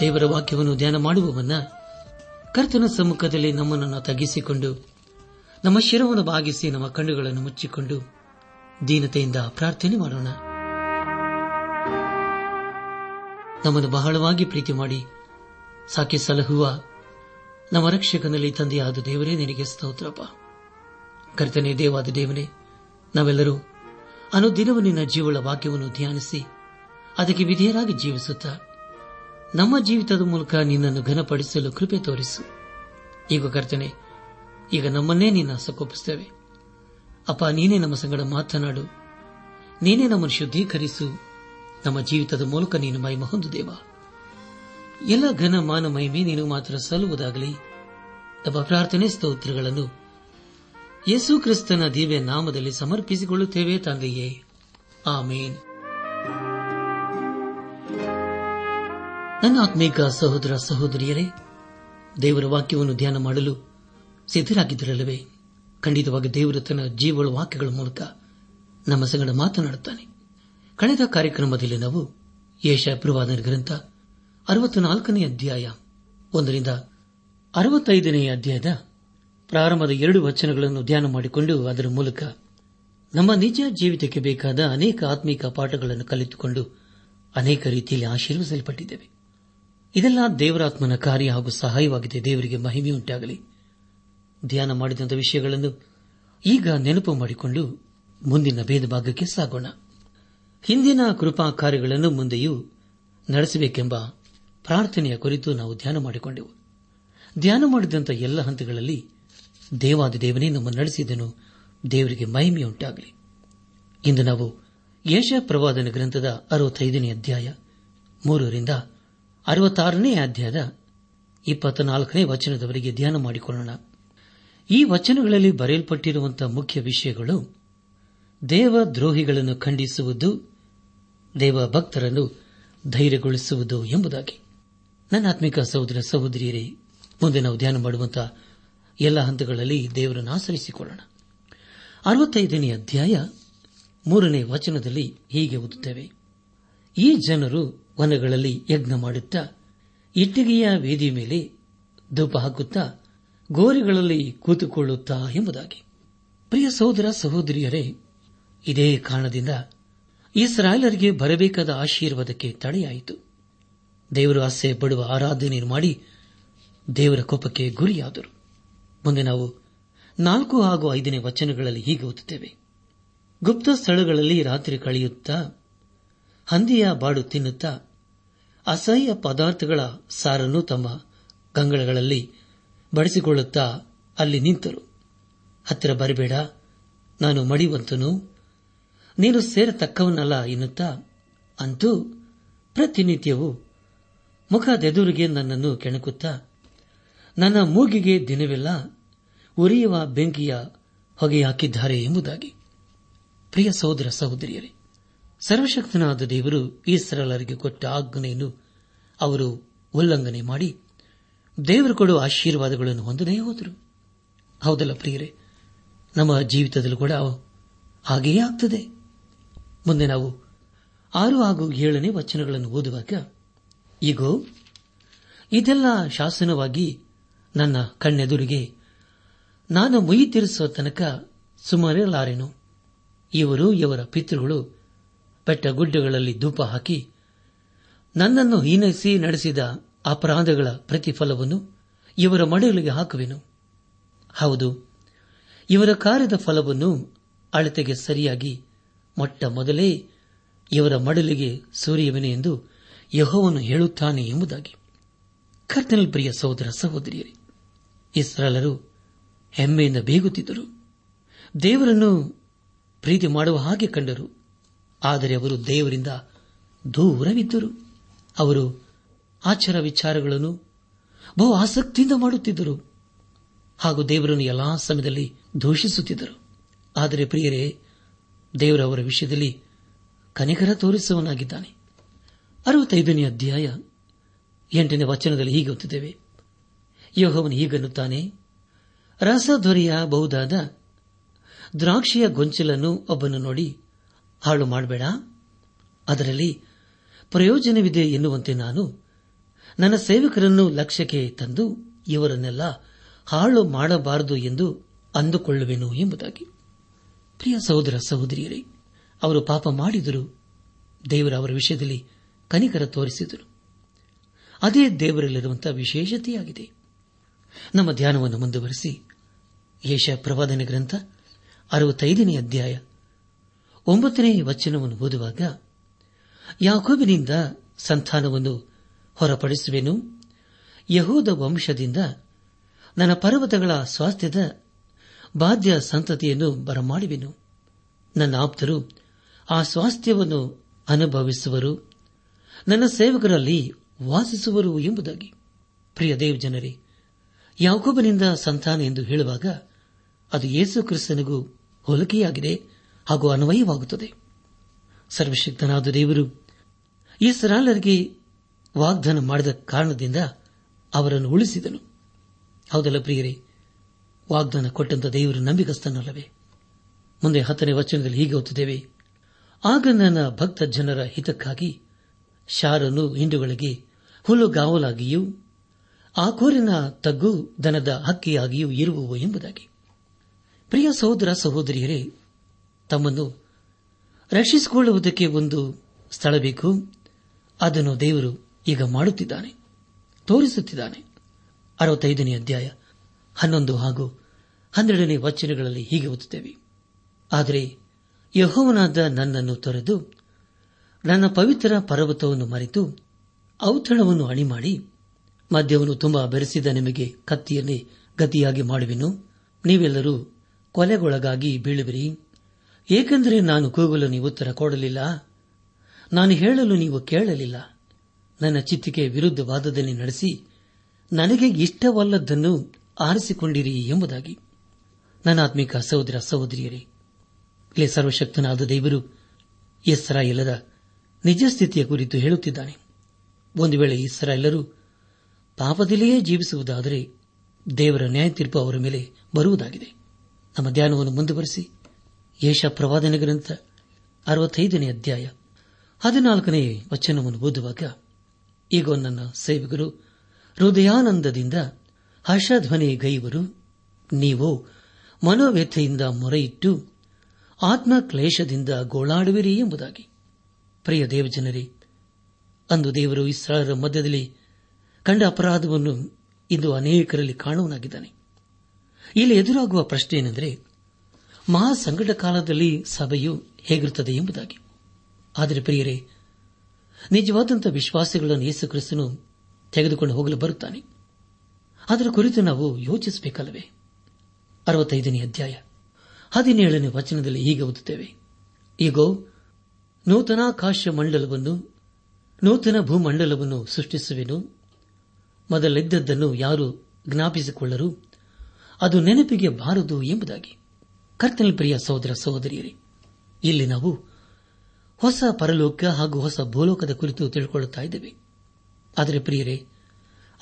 ದೇವರ ವಾಕ್ಯವನ್ನು ಧ್ಯಾನ ಮಾಡುವ ಮುನ್ನ ಕರ್ತನ ಸಮ್ಮುಖದಲ್ಲಿ ನಮ್ಮನ್ನು ತಗ್ಗಿಸಿಕೊಂಡು, ನಮ್ಮ ಶಿರವನ್ನು ಭಾಗಿಸಿ ನಮ್ಮ ಕಣ್ಣುಗಳನ್ನು ಮುಚ್ಚಿಕೊಂಡು ದೀನತೆಯಿಂದ ಪ್ರಾರ್ಥನೆ ಮಾಡೋಣ. ನಮ್ಮನ್ನು ಬಹಳವಾಗಿ ಪ್ರೀತಿ ಮಾಡಿ, ಸಾಕಿ ಸಲಹುವ ನಮ್ಮ ರಕ್ಷಕನಲ್ಲಿ ತಂದೆಯಾದ ದೇವರೇ, ನಿನಗೆ ಸ್ತೋತ್ರಪ್ಪ. ಕರ್ತನೆ ದೇವಾದ ದೇವನೇ, ನಾವೆಲ್ಲರೂ ಅನುದಿನವೂ ನಿನ್ನ ಜೀವಳ ವಾಕ್ಯವನ್ನು ಧ್ಯಾನಿಸಿ, ಅದಕ್ಕೆ ವಿಧೇಯರಾಗಿ ಜೀವಿಸುತ್ತಾ ನಮ್ಮ ಜೀವಿತದ ಮೂಲಕ ನಿನ್ನನ್ನು ಘನಪಡಿಸಲು ಕೃಪೆ ತೋರಿಸು. ಈಗ ಕರ್ತನೆ, ಈಗ ನಮ್ಮನ್ನೇ ನಿನ್ನ ಸಕೋಪಿಸುತ್ತೇವೆ ಅಪ್ಪ, ನೀನೇ ನಮ್ಮ ಸಂಗಡ ಮಾತನಾಡು. ನೀನೇ ನಮ್ಮನ್ನು ಶುದ್ಧೀಕರಿಸು. ನಮ್ಮ ಜೀವಿತದ ಮೂಲಕ ನೀನು ಮಹಿಮ ಹೊಂದು ದೇವ. ಎಲ್ಲ ಘನ ಮಾನ ಮಹಿಮೆ ನೀನು ಮಾತ್ರ ಸಲ್ಲುವುದಾಗಲಿ. ನಮ್ಮ ಪ್ರಾರ್ಥನೆ ಸ್ತೋತ್ರಗಳನ್ನು ಯೇಸು ಕ್ರಿಸ್ತನ ದಿವ್ಯ ನಾಮದಲ್ಲಿ ಸಮರ್ಪಿಸಿಕೊಳ್ಳುತ್ತೇವೆ ತಂದೆಯೇ. ಆಮೇನ್. ನನ್ನ ಆತ್ಮೀಕ ಸಹೋದರ ಸಹೋದರಿಯರೇ ದೇವರ ವಾಕ್ಯವನ್ನು ಧ್ಯಾನ ಮಾಡಲು ಸಿದ್ದರಾಗಿದ್ದರಲ್ಲವೇ ಖಂಡಿತವಾಗಿ ದೇವರು ತನ್ನ ಜೀವಳ ವಾಕ್ಯಗಳ ಮೂಲಕ ನಮ್ಮ ಸಂಗಡ ಮಾತನಾಡುತ್ತಾನೆ. ಕಳೆದ ಕಾರ್ಯಕ್ರಮದಲ್ಲಿ ನಾವು ಯೇಷ ಪ್ರವಾದನ ಗ್ರಂಥ ಅರವತ್ನಾಲ್ಕನೇ ಅಧ್ಯಾಯ ಒಂದರಿಂದ ಅರವತ್ತೈದನೇ ಅಧ್ಯಾಯದ ಪ್ರಾರಂಭದ ಎರಡು ವಚನಗಳನ್ನು ಧ್ಯಾನ ಮಾಡಿಕೊಂಡು ಅದರ ಮೂಲಕ ನಮ್ಮ ನಿಜ ಜೀವಿತಕ್ಕೆ ಬೇಕಾದ ಅನೇಕ ಆತ್ಮೀಕ ಪಾಠಗಳನ್ನು ಕಲಿತುಕೊಂಡು ಅನೇಕ ರೀತಿಯಲ್ಲಿ ಆಶೀರ್ವಿಸಲ್ಪಟ್ಟಿದ್ದೇವೆ ಇದೆಲ್ಲ ದೇವರಾತ್ಮನ ಕಾರ್ಯ ಹಾಗೂ ಸಹಾಯವಾಗಿದೆ. ದೇವರಿಗೆ ಮಹಿಮೆಯುಂಟಾಗಲಿ ಧ್ಯಾನ ಮಾಡಿದಂಥ ವಿಷಯಗಳನ್ನು ಈಗ ನೆನಪು ಮಾಡಿಕೊಂಡು ಮುಂದಿನ ಭೇದ ಭಾಗಕ್ಕೆ ಸಾಗೋಣ. ಹಿಂದಿನ ಕೃಪಾ ಕಾರ್ಯಗಳನ್ನು ಮುಂದೆಯೂ ನಡೆಸಬೇಕೆಂಬ ಪ್ರಾರ್ಥನೆಯ ಕುರಿತು ನಾವು ಧ್ಯಾನ ಮಾಡಿಕೊಂಡೆವು. ಧ್ಯಾನ ಮಾಡಿದಂಥ ಎಲ್ಲ ಹಂತಗಳಲ್ಲಿ ದೇವಾದ ದೇವನೇ ನಮ್ಮ ನಡೆಸಿದನು. ದೇವರಿಗೆ ಮಹಿಮೆಯುಂಟಾಗಲಿ ಇಂದು ನಾವು ಯಶ ಪ್ರವಾದನ ಗ್ರಂಥದ ಅರವತ್ತೈದನೇ ಅಧ್ಯಾಯ ಮೂರರಿಂದ ಅರವತ್ತಾರನೇ ಅಧ್ಯಾಯದ ಇಪ್ಪತ್ನಾಲ್ಕನೇ ವಚನದವರೆಗೆ ಧ್ಯಾನ ಮಾಡಿಕೊಳ್ಳೋಣ. ಈ ವಚನಗಳಲ್ಲಿ ಬರೆಯಲ್ಪಟ್ಟಿರುವಂತಹ ಮುಖ್ಯ ವಿಷಯಗಳು ದೇವ ದ್ರೋಹಿಗಳನ್ನು ಖಂಡಿಸುವುದು ದೇವ ಭಕ್ತರನ್ನು ಧೈರ್ಯಗೊಳಿಸುವುದು ಎಂಬುದಾಗಿ. ನನ್ನ ಆತ್ಮಿಕ ಸಹೋದರ ಸಹೋದರಿಯರೇ, ಮುಂದೆ ನಾವು ಧ್ಯಾನ ಮಾಡುವಂತಹ ಎಲ್ಲ ಹಂತಗಳಲ್ಲಿ ದೇವರನ್ನು ಆಚರಿಸಿಕೊಳ್ಳೋಣ ಅರವತ್ತೈದನೇ ಅಧ್ಯಾಯ ಮೂರನೇ ವಚನದಲ್ಲಿ ಹೀಗೆ ಓದುತ್ತೇವೆ. ಈ ಜನರು ವನಗಳಲ್ಲಿ ಯಜ್ಞ ಮಾಡುತ್ತಾ, ಇಟ್ಟಿಗೆಯ ವೇದಿ ಮೇಲೆ ಧೂಪ ಹಾಕುತ್ತಾ, ಗೋರಿಗಳಲ್ಲಿ ಕೂತುಕೊಳ್ಳುತ್ತಾ ಎಂಬುದಾಗಿ. ಪ್ರಿಯ ಸಹೋದರ ಸಹೋದರಿಯರೇ, ಇದೇ ಕಾರಣದಿಂದ ಇಸ್ರಾಯೇಲರಿಗೆ ಬರಬೇಕಾದ ಆಶೀರ್ವಾದಕ್ಕೆ ತಡೆಯಾಯಿತು. ದೇವರು ಆಸೆ ಪಡುವ ಆರಾಧನೆ ಮಾಡಿ ದೇವರ ಕೋಪಕ್ಕೆ ಗುರಿಯಾದರು. ಮುಂದೆ ನಾವು ನಾಲ್ಕು ಹಾಗೂ ಐದನೇ ವಚನಗಳಲ್ಲಿ ಹೀಗೆ ಓದುತ್ತೇವೆ. ಗುಪ್ತ ಸ್ಥಳಗಳಲ್ಲಿ ರಾತ್ರಿ ಕಳೆಯುತ್ತಾ, ಹಂದಿಯ ಬಾಡು ತಿನ್ನುತ್ತಾ ಅಸಹ್ಯ ಪದಾರ್ಥಗಳ ಸಾರನ್ನು ತಮ್ಮ ಗಂಗಳಗಳಲ್ಲಿ ಬಡಿಸಿಕೊಳ್ಳುತ್ತಾ ಅಲ್ಲಿ ನಿಂತರು. ಹತ್ತಿರ ಬರಬೇಡ, ನಾನು ಮಡಿವಂತನು. ನೀನು ಸೇರತಕ್ಕವನಲ್ಲ ಎನ್ನುತ್ತಾ ಅಂತೂ ಪ್ರತಿನಿತ್ಯವೂ ಮುಖದೆದುರಿಗೆ ನನ್ನನ್ನು ಕೆಣಕುತ್ತಾ, ನನ್ನ ಮೂಗಿಗೆ ದಿನವೆಲ್ಲ ಉರಿಯುವ ಬೆಂಕಿಯ ಹೊಗೆ ಹಾಕಿದ್ದಾರೆ ಎಂಬುದಾಗಿ. ಪ್ರಿಯ ಸಹೋದರ ಸಹೋದರಿಯರೇ ಸರ್ವಶಕ್ತನಾದ ದೇವರು ಈ ಸರಳರಿಗೆ ಕೊಟ್ಟ ಆಜ್ಞೆಯನ್ನು ಅವರು ಉಲ್ಲಂಘನೆ ಮಾಡಿ ದೇವರು ಕೊಡುವ ಆಶೀರ್ವಾದಗಳನ್ನು ಹೊಂದದೇ ಹೋದರು. ಹೌದಲ್ಲ ಪ್ರಿಯರೇ? ನಮ್ಮ ಜೀವಿತದಲ್ಲೂ ಕೂಡ ಹಾಗೆಯೇ ಆಗ್ತದೆ. ಮುಂದೆ ನಾವು ಆರು ಹಾಗೂ ಏಳನೇ ವಚನಗಳನ್ನು ಓದುವಾಗ ಈಗೋ ಇದೆಲ್ಲ ಶಾಸನವಾಗಿ ನನ್ನ ಕಣ್ಣೆದುರಿಗೆ ನಾನು ಮುಯಿ ತೀರಿಸುವ ತನಕ ಸುಮಾರಿರಲಾರೆನು ಇವರು ಇವರ ಪಿತೃಗಳು ಬೆಟ್ಟ ಗುಡ್ಡಗಳಲ್ಲಿ ಧೂಪ ಹಾಕಿ ನನ್ನನ್ನು ಹೀನೈಸಿ ನಡೆಸಿದ ಅಪರಾಧಗಳ ಪ್ರತಿಫಲವನ್ನು ಇವರ ಮಡಿಲಿಗೆ ಹಾಕುವೆನು. ಹೌದು, ಇವರ ಕಾರ್ಯದ ಫಲವನ್ನು ಅಳತೆಗೆ ಸರಿಯಾಗಿ ಮೊಟ್ಟ ಮೊದಲೇ ಇವರ ಮಡಲಿಗೆ ಸೂರ್ಯವೆನೆ ಎಂದು ಯಹೋವನ್ನು ಹೇಳುತ್ತಾನೆ ಎಂಬುದಾಗಿ. ಕರ್ತನಲ್ ಪ್ರಿಯ ಸಹೋದರ ಸಹೋದರಿಯರೇ ಇಸ್ರಾಲರು ಹೆಮ್ಮೆಯಿಂದ ಬೇಗುತ್ತಿದ್ದರು. ದೇವರನ್ನು ಪ್ರೀತಿ ಮಾಡುವ ಹಾಗೆ ಕಂಡರು. ಆದರೆ ಅವರು ದೇವರಿಂದ ದೂರವಿದ್ದರು. ಅವರು ಆಚಾರ ವಿಚಾರಗಳನ್ನು ಬಹು ಆಸಕ್ತಿಯಿಂದ ಮಾಡುತ್ತಿದ್ದರು. ಹಾಗೂ ದೇವರನ್ನು ಎಲ್ಲಾ ಸಮಯದಲ್ಲಿ ದೂಷಿಸುತ್ತಿದ್ದರು. ಆದರೆ ಪ್ರಿಯರೇ ದೇವರವರ ವಿಷಯದಲ್ಲಿ ಕನಿಕರ ತೋರಿಸುವನಾಗಿದ್ದಾನೆ ಅರವತ್ತೈದನೇ ಅಧ್ಯಾಯ ಎಂಟನೇ ವಚನದಲ್ಲಿ ಹೀಗೆ ಗೊತ್ತಿದ್ದೇವೆ ಯೋಹವನು ಹೀಗನ್ನುತ್ತಾನೆ ರಸ ದೊರೆಯಬಹುದಾದ ದ್ರಾಕ್ಷಿಯ ಗೊಂಚಲನ್ನು ಒಬ್ಬನು ನೋಡಿ ಹಾಳು ಮಾಡಬೇಡ. ಅದರಲ್ಲಿ ಪ್ರಯೋಜನವಿದೆ ಎನ್ನುವಂತೆ ನಾನು ನನ್ನ ಸೇವಕರನ್ನು ಲಕ್ಷ್ಯಕ್ಕೆ ತಂದು ಇವರನ್ನೆಲ್ಲ ಹಾಳು ಮಾಡಬಾರದು ಎಂದು ಅಂದುಕೊಳ್ಳುವೆನು ಎಂಬುದಾಗಿ. ಪ್ರಿಯ ಸಹೋದರ ಸಹೋದರಿಯರೇ, ಅವರು ಪಾಪ ಮಾಡಿದರು ದೇವರ ಅವರ ವಿಷಯದಲ್ಲಿ ಕನಿಕರ ತೋರಿಸಿದರು. ಅದೇ ದೇವರಲ್ಲಿರುವಂತಹ ವಿಶೇಷತೆಯಾಗಿದೆ. ನಮ್ಮ ಧ್ಯಾನವನ್ನು ಮುಂದುವರೆಸಿ ಯೇಷ ಪ್ರವಾದನೆ ಗ್ರಂಥ ಅರವತ್ತೈದನೇ ಅಧ್ಯಾಯ ಒಂಬತ್ತನೇ ವಚನವನ್ನು ಓದುವಾಗ ಯಾಕೋಬಿನಿಂದ ಸಂತಾನವನ್ನು ಹೊರಪಡಿಸುವೆನು? ಯಹೋದ ವಂಶದಿಂದ ನನ್ನ ಪರ್ವತಗಳ ಸ್ವಾಸ್ಥ್ಯದ ಬಾಧ್ಯ ಸಂತತಿಯನ್ನು ಬರಮಾಡುವೆನು. ನನ್ನ ಆಪ್ತರು ಆ ಸ್ವಾಸ್ಥ್ಯವನ್ನು ಅನುಭವಿಸುವರು. ನನ್ನ ಸೇವಕರಲ್ಲಿ ವಾಸಿಸುವರು ಎಂಬುದಾಗಿ. ಪ್ರಿಯ ದೇವ್ ಜನರೇ, ಯಾಕೋಬನಿಂದ ಸಂತಾನ ಎಂದು ಹೇಳುವಾಗ ಅದು ಯೇಸು ಕ್ರಿಸ್ತನಿಗೂ ಹೋಲಿಕೆಯಾಗಿದೆ. ಹಾಗೂ ಅನ್ವಯವಾಗುತ್ತದೆ. ಸರ್ವಶಕ್ತನಾದ ದೇವರು ಈ ಸರಾಲರಿಗೆ ವಾಗ್ದಾನ ಮಾಡಿದ ಕಾರಣದಿಂದ ಅವರನ್ನು ಉಳಿಸಿದನು. ಹೌದಲ್ಲ ಪ್ರಿಯರೇ? ವಾಗ್ದಾನ ಕೊಟ್ಟಂತ ದೇವರು ನಂಬಿಕಸ್ತನಲ್ಲವೇ ಮುಂದೆ ಹತ್ತನೇ ವಚನದಲ್ಲಿ ಹೀಗೆ ಓದುತ್ತೇವೆ. ಆಗ ನನ್ನ ಭಕ್ತ ಜನರ ಹಿತಕ್ಕಾಗಿ ಶಾರನು ಹಿಂಡುಗಳಿಗೆ ಹುಲ್ಲುಗಾವಲಾಗಿಯೂ ಆ ಕೋರಿನ ತಗ್ಗು ದನದ ಹಕ್ಕಿಯಾಗಿಯೂ ಇರುವವು ಎಂಬುದಾಗಿ. ಪ್ರಿಯ ಸಹೋದರ ಸಹೋದರಿಯರೇ ತಮ್ಮನ್ನು ರಕ್ಷಿಸಿಕೊಳ್ಳುವುದಕ್ಕೆ ಒಂದು ಸ್ಥಳ ಬೇಕು. ಅದನ್ನು ದೇವರು ಈಗ ಮಾಡುತ್ತಿದ್ದಾನೆ, ತೋರಿಸುತ್ತಿದ್ದಾನೆ. ಅರವತ್ತೈದನೇ ಅಧ್ಯಾಯ ಹನ್ನೊಂದು ಹಾಗೂ ಹನ್ನೆರಡನೇ ವಚನಗಳಲ್ಲಿ ಹೀಗೆ ಓದುತ್ತೇವೆ. ಆದರೆ ಯಹೋವನಾದ ನನ್ನನ್ನು ತೊರೆದು ನನ್ನ ಪವಿತ್ರ ಪರ್ವತವನ್ನು ಮರೆತು ಔತಣವನ್ನು ಅಣಿಮಾಡಿ ಮದ್ಯವನ್ನು ತುಂಬಾ ಬೆರೆಸಿದ ನಿಮಗೆ ಕತ್ತಿಯಲ್ಲಿ ಗತಿಯಾಗಿ ಮಾಡುವೆನು. ನೀವೆಲ್ಲರೂ ಕೊಲೆಗೊಳಗಾಗಿ ಬೀಳುವಿರಿ. ಏಕೆಂದರೆ ನಾನು ಕೂಗಲು ನೀವು ಉತ್ತರ ಕೊಡಲಿಲ್ಲ. ನಾನು ಹೇಳಲು ನೀವು ಕೇಳಲಿಲ್ಲ. ನನ್ನ ಚಿತ್ತಿಗೆ ವಿರುದ್ಧವಾದದನ್ನೇ ನಡೆಸಿ ನನಗೆ ಇಷ್ಟವಲ್ಲದನ್ನು ಆರಿಸಿಕೊಂಡಿರಿ ಎಂಬುದಾಗಿ. ನನ್ನ ಆತ್ಮಿಕ ಸಹೋದರ ಸಹೋದರಿಯರೇ, ಇಲ್ಲಿ ಸರ್ವಶಕ್ತನಾದ ದೇವರು ಇಲ್ಲದ ನಿಜ ಸ್ಥಿತಿಯ ಕುರಿತು ಹೇಳುತ್ತಿದ್ದಾನೆ. ಒಂದು ವೇಳೆ ಇಸ್ರಾಯೇಲರು ಪಾಪದಲ್ಲಿಯೇ ಜೀವಿಸುವುದಾದರೆ ದೇವರ ನ್ಯಾಯ ತೀರ್ಪು ಅವರ ಮೇಲೆ ಬರುವುದಾಗಿದೆ. ನಮ್ಮ ಧ್ಯಾನವನ್ನು ಮುಂದುವರೆಸಿ. ಯೇಷ ಪ್ರವಾದನ ಗ್ರಂಥ, ಅರವತ್ತೈದನೇ ಅಧ್ಯಾಯ. ಹದಿನಾಲ್ಕನೇ ವಚನವನ್ನು ಓದುವಾಗ, ಈಗ ನನ್ನ ಸೇವಕರು, ಹೃದಯಾನಂದದಿಂದ ಹರ್ಷಧ್ವನಿ ಗೈವರು, ನೀವು ಮನೋವ್ಯಥೆಯಿಂದ ಮೊರೆಯಿಟ್ಟು ಆತ್ಮಕ್ಲೇಶದಿಂದ ಗೋಳಾಡುವಿರಿ ಎಂಬುದಾಗಿ. ಪ್ರಿಯ ದೇವಜನರೇ, ಅಂದು ದೇವರು ಇಸ್ರಾಯರ ಮಧ್ಯದಲ್ಲಿ ಕಂಡ ಅಪರಾಧವನ್ನು ಇಂದು ಅನೇಕರಲ್ಲಿ ಕಾಣುವನಾಗಿದ್ದಾನೆ. ಇಲ್ಲಿ ಎದುರಾಗುವ ಪ್ರಶ್ನೆ ಏನೆಂದರೆ ಮಹಾಸಂಕಟ ಕಾಲದಲ್ಲಿ ಸಭೆಯು ಹೇಗಿರುತ್ತದೆ ಎಂಬುದಾಗಿ. ಆದರೆ ಪ್ರಿಯರೇ, ನಿಜವಾದಂಥ ವಿಶ್ವಾಸಿಗಳನ್ನು ಯೇಸು ಕ್ರಿಸ್ತನು ತೆಗೆದುಕೊಂಡು ಹೋಗಲು ಬರುತ್ತಾನೆ. ಅದರ ಕುರಿತು ನಾವು ಯೋಚಿಸಬೇಕಲ್ಲವೇ? ಅರವತ್ತೈದನೇ ಅಧ್ಯಾಯ, ಹದಿನೇಳನೇ ವಚನದಲ್ಲಿ ಹೀಗೆ ಓದುತ್ತೇವೆ. ಈಗೋ ನೂತನಾಕಾಶ ಮಂಡಲವನ್ನು, ನೂತನ ಭೂಮಂಡಲವನ್ನು ಸೃಷ್ಟಿಸುವೆನು. ಮೊದಲಿದ್ದದ್ದನ್ನು ಯಾರು ಜ್ಞಾಪಿಸಿಕೊಳ್ಳರು? ಅದು ನೆನಪಿಗೆ ಬಾರದು ಎಂಬುದಾಗಿ. ಕರ್ತನ ಪ್ರಿಯ ಸಹೋದರ ಸಹೋದರಿಯರೇ, ಇಲ್ಲಿ ನಾವು ಹೊಸ ಪರಲೋಕ ಹಾಗೂ ಹೊಸ ಭೂಲೋಕದ ಕುರಿತು ತಿಳ್ಕೊಳ್ಳುತ್ತಿದ್ದೇವೆ ಆದರೆ ಪ್ರಿಯರೇ,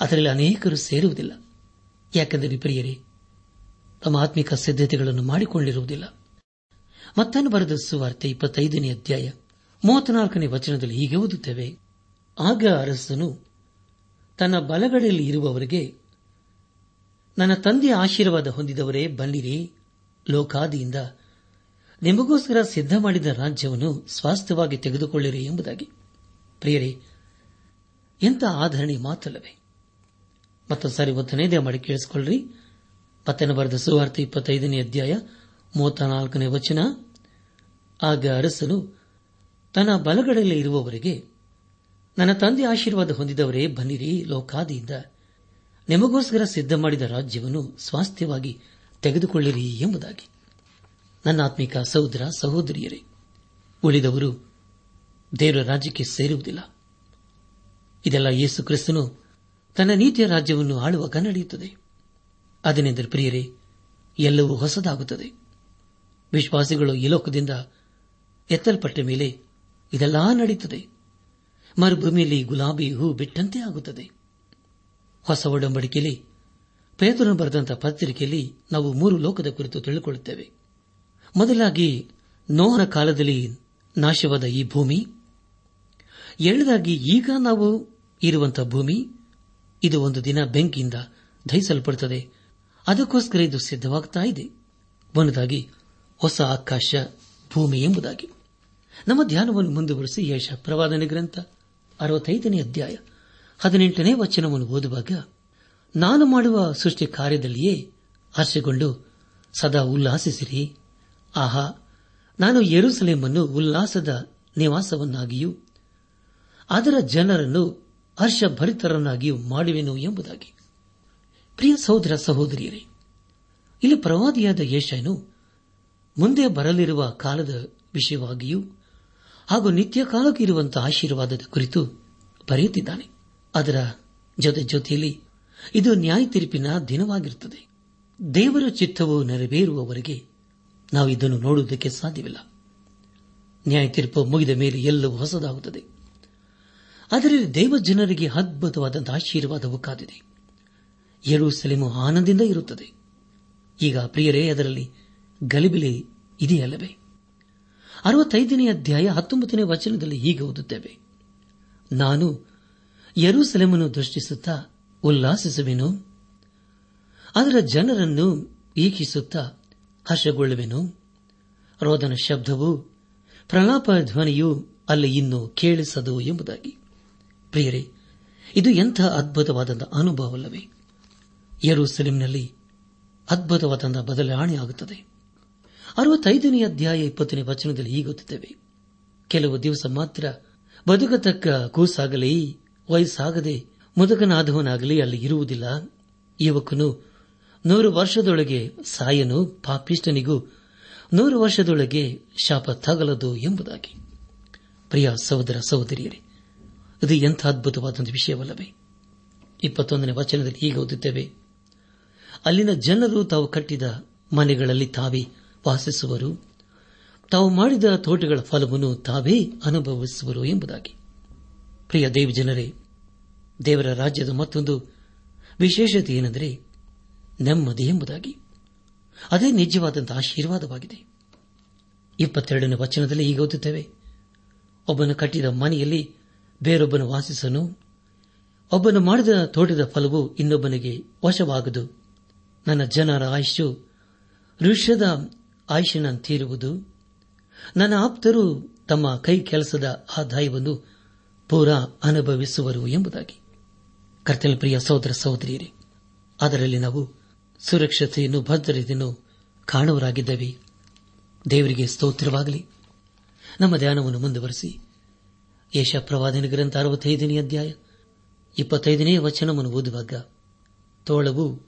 ಅದರಲ್ಲಿ ಅನೇಕರು ಸೇರುವುದಿಲ್ಲ. ಯಾಕೆಂದರೆ ಪ್ರಿಯರೇ ತಮ್ಮ ಆತ್ಮಿಕ ಸಿದ್ಧತೆಗಳನ್ನು ಮಾಡಿಕೊಂಡಿರುವುದಿಲ್ಲ. ಮತ್ತನ್ನು ಬರೆದ ಸುವಾರ್ತೆ ಇಪ್ಪತ್ತೈದನೇ ಅಧ್ಯಾಯ ಮೂವತ್ನಾಲ್ಕನೇ ವಚನದಲ್ಲಿ ಹೀಗೆ ಓದುತ್ತೇವೆ. ಆಗ ಅರಸನು ತನ್ನ ಬಲಗಡೆಯಲ್ಲಿ ಇರುವವರಿಗೆ, ನನ್ನ ತಂದೆಯ ಆಶೀರ್ವಾದ ಹೊಂದಿದವರೇ ಬನ್ನಿರಿ ಲೋಕಾದಿಯಿಂದ. ನಿಮಗೋಸ್ಕರ ಸಿದ್ಧ ಮಾಡಿದ ರಾಜ್ಯವನ್ನು ಸ್ವಾಸ್ಥ್ಯವಾಗಿ ತೆಗೆದುಕೊಳ್ಳಿರಿ ಎಂಬುದಾಗಿ. ಪ್ರಿಯರೇ, ಎಂಥ ಆಧರಣೆ ಮಾತಲ್ಲವೇ ಮತ್ತೊಂದು ಸಾರಿ ಒತ್ತನೇದೇ ಮಾಡಿ ಕೇಳಿಸಿಕೊಳ್ಳ್ರಿ. ಪತ್ತನ ಬರೆದ ಸುವಾರ್ತೆ ಇಪ್ಪತ್ತೈದನೇ ಅಧ್ಯಾಯ ಮೂವತ್ತ ನಾಲ್ಕನೇ ವಚನ. ಆಗ ಅರಸನು, ತನ್ನ ಬಲಗಡೆಯಲ್ಲಿ ಇರುವವರಿಗೆ, ನನ್ನ ತಂದೆ ಆಶೀರ್ವಾದ ಹೊಂದಿದವರೇ ಬನ್ನಿರಿ ಲೋಕಾದಿಯಿಂದ. ನಿಮಗೋಸ್ಕರ ಸಿದ್ಧ ಮಾಡಿದ ರಾಜ್ಯವನ್ನು ಸ್ವಾಸ್ಥ್ಯವಾಗಿ ತೆಗೆದುಕೊಳ್ಳಿರಿ ಎಂಬುದಾಗಿ. ನನ್ನ ಆತ್ಮಿಕ ಸಹೋದರ, ಸಹೋದರಿಯರೇ, ಉಳಿದವರು ದೇವರ ರಾಜ್ಯಕ್ಕೆ ಸೇರುವುದಿಲ್ಲ. ಇದೆಲ್ಲ ಯೇಸು ಕ್ರಿಸ್ತನು ತನ್ನ ನೀತಿಯ ರಾಜ್ಯವನ್ನು ಆಳುವಾಗ ನಡೆಯುತ್ತದೆ ಅದನೆಂದರೆ ಪ್ರಿಯರೇ, ಎಲ್ಲವೂ ಹೊಸದಾಗುತ್ತದೆ. ವಿಶ್ವಾಸಿಗಳು ಈ ಲೋಕದಿಂದ ಎತ್ತಲ್ಪಟ್ಟ ಮೇಲೆ ಇದೆಲ್ಲಾ ನಡೆಯುತ್ತದೆ ಮರುಭೂಮಿಯಲ್ಲಿ ಗುಲಾಬಿ ಹೂ ಬಿಟ್ಟಂತೆ ಆಗುತ್ತದೆ. ಹೊಸ ಒಡಂಬಡಿಕೆಯಲ್ಲಿ ಪೇತನ ಬರೆದಂತಹ ಪತ್ರಿಕೆಯಲ್ಲಿ ನಾವು ಮೂರು ಲೋಕದ ಕುರಿತು ತಿಳಿದುಕೊಳ್ಳುತ್ತೇವೆ ಮೊದಲಾಗಿ ನೋಹನ ಕಾಲದಲ್ಲಿ ನಾಶವಾದ ಈ ಭೂಮಿ ಎರಡದಾಗಿ ಈಗ ನಾವು ಇರುವಂತಹ ಭೂಮಿ, ಇದು ಒಂದು ದಿನ ಬೆಂಕಿಯಿಂದ ದಹಿಸಲ್ಪಡುತ್ತದೆ. ಅದಕ್ಕೋಸ್ಕರ ಇದು ಸಿದ್ಧವಾಗ್ತಾ ಇದೆ. ಒಂದಾಗಿ ಹೊಸ ಆಕಾಶ, ಭೂಮಿ ಎಂಬುದಾಗಿ. ನಮ್ಮ ಧ್ಯಾನವನ್ನು ಮುಂದುವರೆಸಿ ಯಶ ಪ್ರವಾದನೆ ಗ್ರಂಥ ಅರವತ್ತೈದನೇ ಅಧ್ಯಾಯ ಹದಿನೆಂಟನೇ ವಚನವನ್ನು ಓದುವಾಗ ನಾನು ಮಾಡುವ ಸೃಷ್ಟಿ ಕಾರ್ಯದಲ್ಲಿಯೇ ಹರ್ಷಗೊಂಡು ಸದಾ ಉಲ್ಲಾಸಿಸಿರಿ. ಆಹಾ, ನಾನು ಯರುಸಲೇಮನ್ನು ಉಲ್ಲಾಸದ ನಿವಾಸವನ್ನಾಗಿಯೂ, ಅದರ ಜನರನ್ನು ಹರ್ಷಭರಿತರನ್ನಾಗಿಯೂ ಮಾಡುವೆನು ಎಂಬುದಾಗಿ. ಪ್ರಿಯ ಸಹೋದರ ಸಹೋದರಿಯರೇ, ಇಲ್ಲಿ ಪ್ರವಾದಿಯಾದ ಯೇಷನು ಮುಂದೆ ಬರಲಿರುವ ಕಾಲದ ವಿಷಯವಾಗಿಯೂ ಹಾಗೂ ನಿತ್ಯ ಕಾಲಕ್ಕಿರುವಂತಹ ಆಶೀರ್ವಾದದ ಕುರಿತು ಬರೆಯುತ್ತಿದ್ದಾನೆ. ಅದರ ಜೊತೆ ಜೊತೆಯಲ್ಲಿ ಇದು ನ್ಯಾಯ ತೀರ್ಪಿನ ದಿನವಾಗಿರುತ್ತದೆ. ದೇವರ ಚಿತ್ತವು ನೆರವೇರುವವರೆಗೆ ನಾವು ಇದನ್ನು ನೋಡುವುದಕ್ಕೆ ಸಾಧ್ಯವಿಲ್ಲ. ನ್ಯಾಯ ತೀರ್ಪು ಮುಗಿದ ಮೇಲೆ ಎಲ್ಲವೂ ಹೊಸದಾಗುತ್ತದೆ. ಅದರಲ್ಲಿ ದೇವ ಜನರಿಗೆ ಅದ್ಭುತವಾದಂತಹ ಆಶೀರ್ವಾದವು ಕಾದಿದೆ. ಸೆಲೆಮು ಆನಂದದಿಂದ ಇರುತ್ತದೆ. ಈಗ ಪ್ರಿಯರೇ, ಅದರಲ್ಲಿ ಗಲಿಬಿಲಿ ಇದೆಯಲ್ಲವೇ? ಅರವತ್ತೈದನೇ ಅಧ್ಯಾಯ ಹತ್ತೊಂಬತ್ತನೇ ವಚನದಲ್ಲಿ ಹೀಗೆ ಓದುತ್ತೇವೆ. ನಾನು ಯರೂಸೆಲೆಮನ್ನು ದೃಷ್ಟಿಸುತ್ತಾ ಉಲ್ಲಾಸಿಸುವೆನು? ಅದರ ಜನರನ್ನು ಈಕ್ಷಿಸುತ್ತಾ ಹರ್ಷಗೊಳ್ಳುವೆನು? ರೋದನ ಶಬ್ದವು ಪ್ರಲಾಪ ಧ್ವನಿಯು ಅಲ್ಲಿ ಇನ್ನೂ ಕೇಳಿಸದು ಎಂಬುದಾಗಿ. ಪ್ರಿಯರೇ, ಇದು ಎಂಥ ಅದ್ಭುತವಾದಂಥ ಅನುಭವವಲ್ಲವೇ? ಯರೂಸಲಿಂನಲ್ಲಿ ಅದ್ಭುತವಾದಂಥ ಬದಲಾವಣೆಯಾಗುತ್ತದೆ ಅರವತ್ತೈದನೇ ಅಧ್ಯಾಯ ಇಪ್ಪತ್ತನೇ ವಚನದಲ್ಲಿ ಹೀಗೊತ್ತುತ್ತೇವೆ ಕೆಲವು ದಿವಸ ಮಾತ್ರ ಬದುಕತಕ್ಕ ಕೂಸಾಗಲಿ, ವಯಸ್ಸಾಗದೆ ಮುದುಕನಾದವನಾಗಲಿ ಅಲ್ಲಿ ಇರುವುದಿಲ್ಲ. ಯುವಕನು ನೂರು ವರ್ಷದೊಳಗೆ ಸಾಯನು ಪಾಪಿಷ್ಟನಿಗೂ ನೂರು ವರ್ಷದೊಳಗೆ ಶಾಪ ತಗಲದು ಎಂಬುದಾಗಿ. ಪ್ರಿಯ ಸಹೋದರ, ಸಹೋದರಿಯರೇ, ಇದು ಎಂಥ ಅದ್ಭುತವಾದ ವಿಷಯವಲ್ಲವೇ? ಇಪ್ಪತ್ತೊಂದನೇ ವಚನದಲ್ಲಿ ಈಗ ಓದುತ್ತೇವೆ. ಅಲ್ಲಿನ ಜನರು ತಾವು ಕಟ್ಟಿದ ಮನೆಗಳಲ್ಲಿ ತಾವೇ ವಾಸಿಸುವರು. ತಾವು ಮಾಡಿದ ತೋಟಗಳ ಫಲವನ್ನು ತಾವೇ ಅನುಭವಿಸುವರು ಎಂಬುದಾಗಿ. ಪ್ರಿಯ ದೇವಿ ಜನರೇ ದೇವರ ರಾಜ್ಯದ ಮತ್ತೊಂದು ವಿಶೇಷತೆ ಏನೆಂದರೆ ನೆಮ್ಮದಿ ಎಂಬುದಾಗಿ. ಅದೇ ನಿಜವಾದಂತಹ ಆಶೀರ್ವಾದವಾಗಿದೆ. ಇಪ್ಪತ್ತೆರಡನೇ ವಚನದಲ್ಲಿ ಈಗ ಓದುತ್ತೇವೆ. ಒಬ್ಬನು ಕಟ್ಟಿದ ಮನೆಯಲ್ಲಿ ಬೇರೊಬ್ಬನು ವಾಸಿಸನು. ಒಬ್ಬನು ಮಾಡಿದ ತೋಟದ ಫಲವು ಇನ್ನೊಬ್ಬನಿಗೆ ವಶವಾಗದು. ನನ್ನ ಜನರ ಆಯುಷ್ಯು ಋಷ್ಯದ ತೀರುವುದು. ನನ್ನ ಆಪ್ತರು ತಮ್ಮ ಕೈ ಕೆಲಸದ ಆದಾಯವನ್ನು ಪೂರಾ ಅನುಭವಿಸುವರು ಎಂಬುದಾಗಿ. ಕರ್ತನ ಪ್ರಿಯ ಸಹೋದರ ಸಹೋದರಿಯರೇ, ಅದರಲ್ಲಿ ನಾವು ಸುರಕ್ಷತೆಯನ್ನು, ಭದ್ರತೆಯನ್ನು ಕಾಣುವರಾಗಿದ್ದೇವೆ ದೇವರಿಗೆ ಸ್ತೋತ್ರವಾಗಲಿ. ನಮ್ಮ ಧ್ಯಾನವನ್ನು ಮುಂದುವರೆಸಿ. ಯಶ ಪ್ರವಾದನ ಗ್ರಂಥ ಅರವತ್ತೈದನೇ ಅಧ್ಯಾಯ, ಇಪ್ಪತ್ತೈದನೇ ವಚನವನ್ನು ಓದುವಾಗ, ತೋಳವು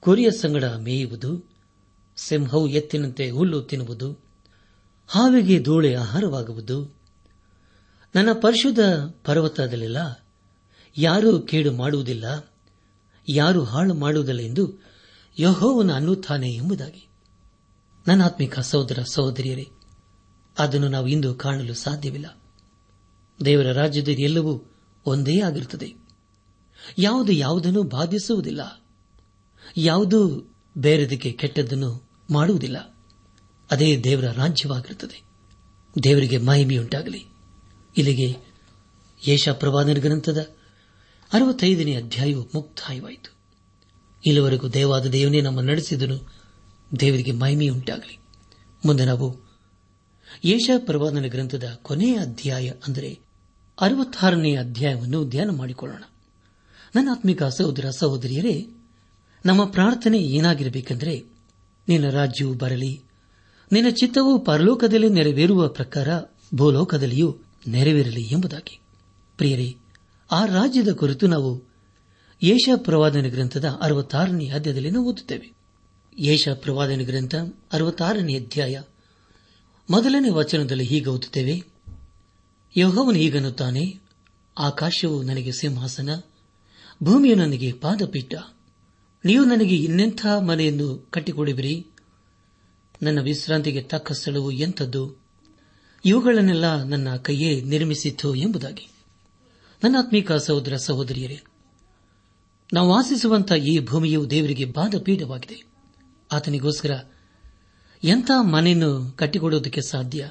ಕುರಿಯ ಸಂಗಡ ಮೇಯುವುದು, ಸಿಂಹವು ಎತ್ತಿನಂತೆ ಹುಲ್ಲು ತಿನ್ನುವುದು, ಹಾವಿಗೆ ಧೂಳೆ ಆಹಾರವಾಗುವುದು. ನನ್ನ ಪರಿಶುದ್ಧ ಪರ್ವತದಲ್ಲೆಲ್ಲ ಯಾರೂ ಕೇಡು ಮಾಡುವುದಿಲ್ಲ, ಯಾರು ಹಾಳು ಮಾಡುವುದಿಲ್ಲ ಎಂದು ಯಹೋವನ ಅನ್ನುತ್ತಾನೆ ಎಂಬುದಾಗಿ. ನನ್ನ ಆತ್ಮಿಕ ಸಹೋದರ ಸಹೋದರಿಯರೇ, ಅದನ್ನು ನಾವು ಇಂದು ಕಾಣಲು ಸಾಧ್ಯವಿಲ್ಲ. ದೇವರ ರಾಜ್ಯದಲ್ಲಿ ಎಲ್ಲವೂ ಒಂದೇ ಆಗಿರುತ್ತದೆ. ಯಾವುದು ಯಾವುದನ್ನು ಬಾಧಿಸುವುದಿಲ್ಲ, ಯಾವುದೂ ಬೇರೆದಕ್ಕೆ ಕೆಟ್ಟದ್ದನ್ನು ಮಾಡುವುದಿಲ್ಲ, ಅದೇ ದೇವರ ರಾಜ್ಯವಾಗಿರುತ್ತದೆ. ದೇವರಿಗೆ ಮಹಿಮೆಯುಂಟಾಗಲಿ. ಇಲ್ಲಿಗೆ ಯೇಷ ಪ್ರವಾದನ ಗ್ರಂಥದ ಅರವತ್ತೈದನೇ ಅಧ್ಯಾಯವು ಮುಕ್ತಾಯವಾಯಿತು. ಇಲ್ಲಿವರೆಗೂ ದೇವಾದ ದೇವನೇ ನಮ್ಮ ನಡೆಸಿದನು. ದೇವರಿಗೆ ಮಹಿಮೆಯುಂಟಾಗಲಿ. ಮುಂದೆ ನಾವು ಯೇಷ ಪ್ರವಾದನ ಗ್ರಂಥದ ಕೊನೆಯ ಅಧ್ಯಾಯ ಅಂದರೆ ಅರವತ್ತಾರನೇ ಅಧ್ಯಾಯವನ್ನು ಧ್ಯಾನ ಮಾಡಿಕೊಳ್ಳೋಣ. ನನ್ನ ಆತ್ಮಿಕ ಸಹೋದರ, ಸಹೋದರಿಯರೇ, ನಮ್ಮ ಪ್ರಾರ್ಥನೆ ಏನಾಗಿರಬೇಕೆಂದರೆ ನಿನ್ನ ರಾಜ್ಯವು ಬರಲಿ. ನಿನ್ನ ಚಿತ್ತವು ಪರಲೋಕದಲ್ಲಿ ನೆರವೇರುವ ಪ್ರಕಾರ ಭೂಲೋಕದಲ್ಲಿಯೂ ನೆರವೇರಲಿ ಎಂಬುದಾಗಿ. ಪ್ರಿಯರೇ ಆ ರಾಜ್ಯದ ಕುರಿತು ನಾವು ಯೇಷ ಪ್ರವಾದನ ಗ್ರಂಥದ ಅರವತ್ತಾರನೇ ಅಧ್ಯಾಯದಲ್ಲಿ ನಾವು ಓದುತ್ತೇವೆ. ಯೇಷ ಪ್ರವಾದನ ಗ್ರಂಥ ಅರವತ್ತಾರನೇ ಅಧ್ಯಾಯ. ಮೊದಲನೇ ವಚನದಲ್ಲಿ ಹೀಗೆ ಓದುತ್ತೇವೆ. ಯೋಗವನು ಹೀಗನ್ನುತ್ತಾನೆ ಆಕಾಶವು ನನಗೆ ಸಿಂಹಾಸನ, ಭೂಮಿಯು ನನಗೆ ಪಾದಪೀಠ. ನೀವು ನನಗೆ ಇನ್ನೆಂಥ ಮನೆಯನ್ನು ಕಟ್ಟಿಕೊಡುವಿರಿ? ನನ್ನ ವಿಶ್ರಾಂತಿಗೆ ತಕ್ಕ ಸ್ಥಳವು ಎಂಥದ್ದು? ಇವುಗಳನ್ನೆಲ್ಲ ನನ್ನ ಕೈಯೇ ನಿರ್ಮಿಸಿತು ಎಂಬುದಾಗಿ. ನನ್ನ ಆತ್ಮೀಕ ಸಹೋದರ ಸಹೋದರಿಯರೇ, ನಾವು ವಾಸಿಸುವಂತಹ ಈ ಭೂಮಿಯು ದೇವರಿಗೆ ಬಾಧಪೀಠವಾಗಿದೆ. ಆತನಿಗೋಸ್ಕರ ಎಂಥ ಮನೆಯನ್ನು ಕಟ್ಟಿಕೊಡುವುದಕ್ಕೆ ಸಾಧ್ಯ?